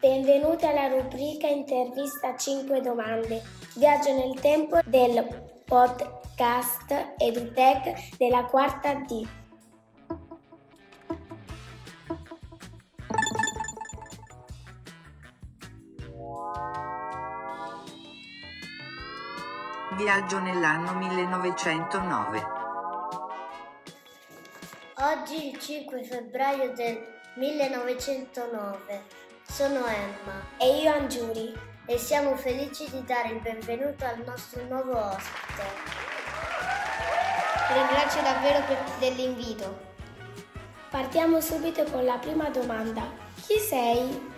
Benvenuti alla rubrica Intervista 5 domande. Viaggio nel tempo del podcast EduTech della quarta D. Viaggio nell'anno 1909. Oggi il 5 febbraio del 1909. Sono Emma E io Angiuri. e siamo felici di dare il benvenuto al nostro nuovo ospite. Ringrazio davvero per dell'invito. Partiamo subito con la prima domanda. Chi sei?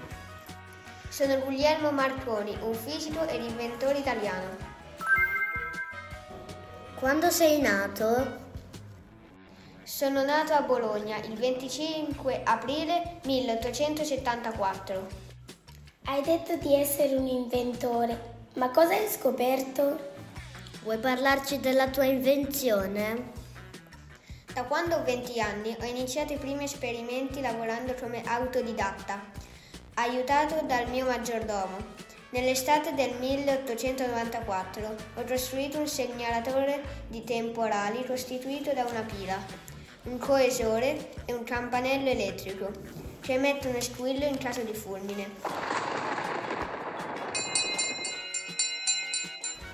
Sono Guglielmo Marconi, un fisico ed inventore italiano. Quando sei nato? Sono nato a Bologna il 25 aprile 1874. Hai detto di essere un inventore, ma cosa hai scoperto? Vuoi parlarci della tua invenzione? Da quando ho 20 anni ho iniziato i primi esperimenti lavorando come autodidatta, aiutato dal mio maggiordomo. Nell'estate del 1894 ho costruito un segnalatore di temporali costituito da una pila, un coesore e un campanello elettrico che emettono squillo in caso di fulmine.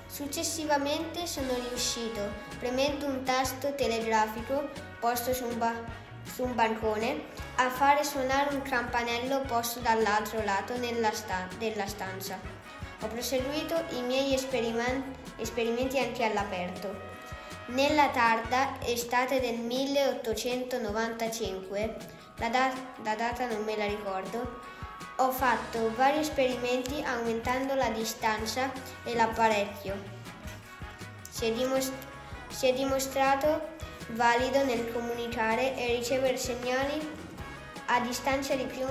Successivamente sono riuscito, premendo un tasto telegrafico posto su un, ba- su un bancone, a fare suonare un campanello posto dall'altro lato sta- della stanza. Ho proseguito i miei esperimen- esperimenti anche all'aperto. Nella tarda estate del 1895, la, da- la data non me la ricordo, ho fatto vari esperimenti aumentando la distanza e l'apparecchio. Si è, dimos- si è dimostrato valido nel comunicare e ricevere segnali a distanza di più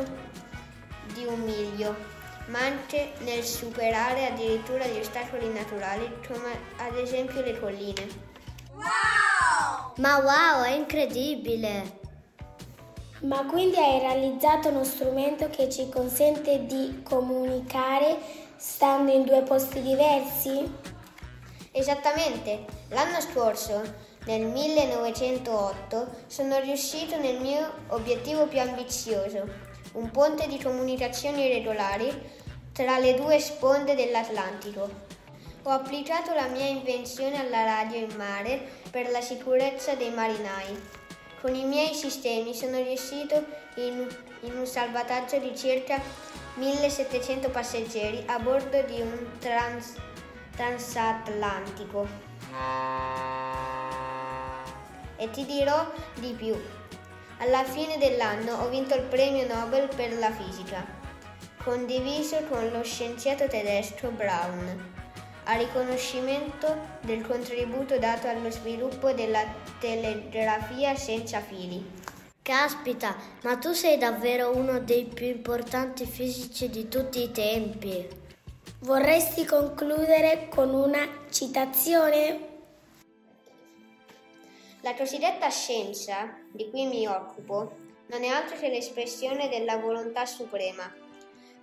di un miglio, ma anche nel superare addirittura gli ostacoli naturali, come ad esempio le colline. Ma wow, è incredibile! Ma quindi hai realizzato uno strumento che ci consente di comunicare stando in due posti diversi? Esattamente, l'anno scorso, nel 1908, sono riuscito nel mio obiettivo più ambizioso, un ponte di comunicazioni regolari tra le due sponde dell'Atlantico. Ho applicato la mia invenzione alla radio in mare per la sicurezza dei marinai. Con i miei sistemi sono riuscito in, in un salvataggio di circa 1700 passeggeri a bordo di un trans, transatlantico. E ti dirò di più. Alla fine dell'anno ho vinto il premio Nobel per la fisica, condiviso con lo scienziato tedesco Braun, a riconoscimento del contributo dato allo sviluppo della telegrafia senza fili. Caspita, ma tu sei davvero uno dei più importanti fisici di tutti i tempi. Vorresti concludere con una citazione? La cosiddetta scienza, di cui mi occupo, non è altro che l'espressione della volontà suprema,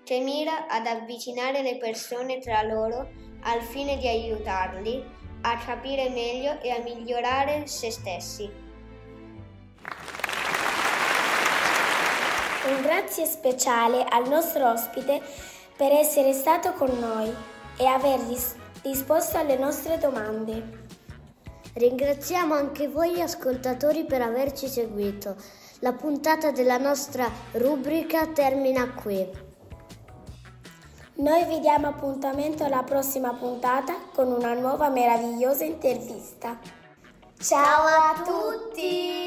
che mira ad avvicinare le persone tra loro al fine di aiutarli a capire meglio e a migliorare se stessi. Un grazie speciale al nostro ospite per essere stato con noi e aver ris- risposto alle nostre domande. Ringraziamo anche voi ascoltatori per averci seguito. La puntata della nostra rubrica termina qui. Noi vi diamo appuntamento alla prossima puntata con una nuova meravigliosa intervista. Ciao a tutti!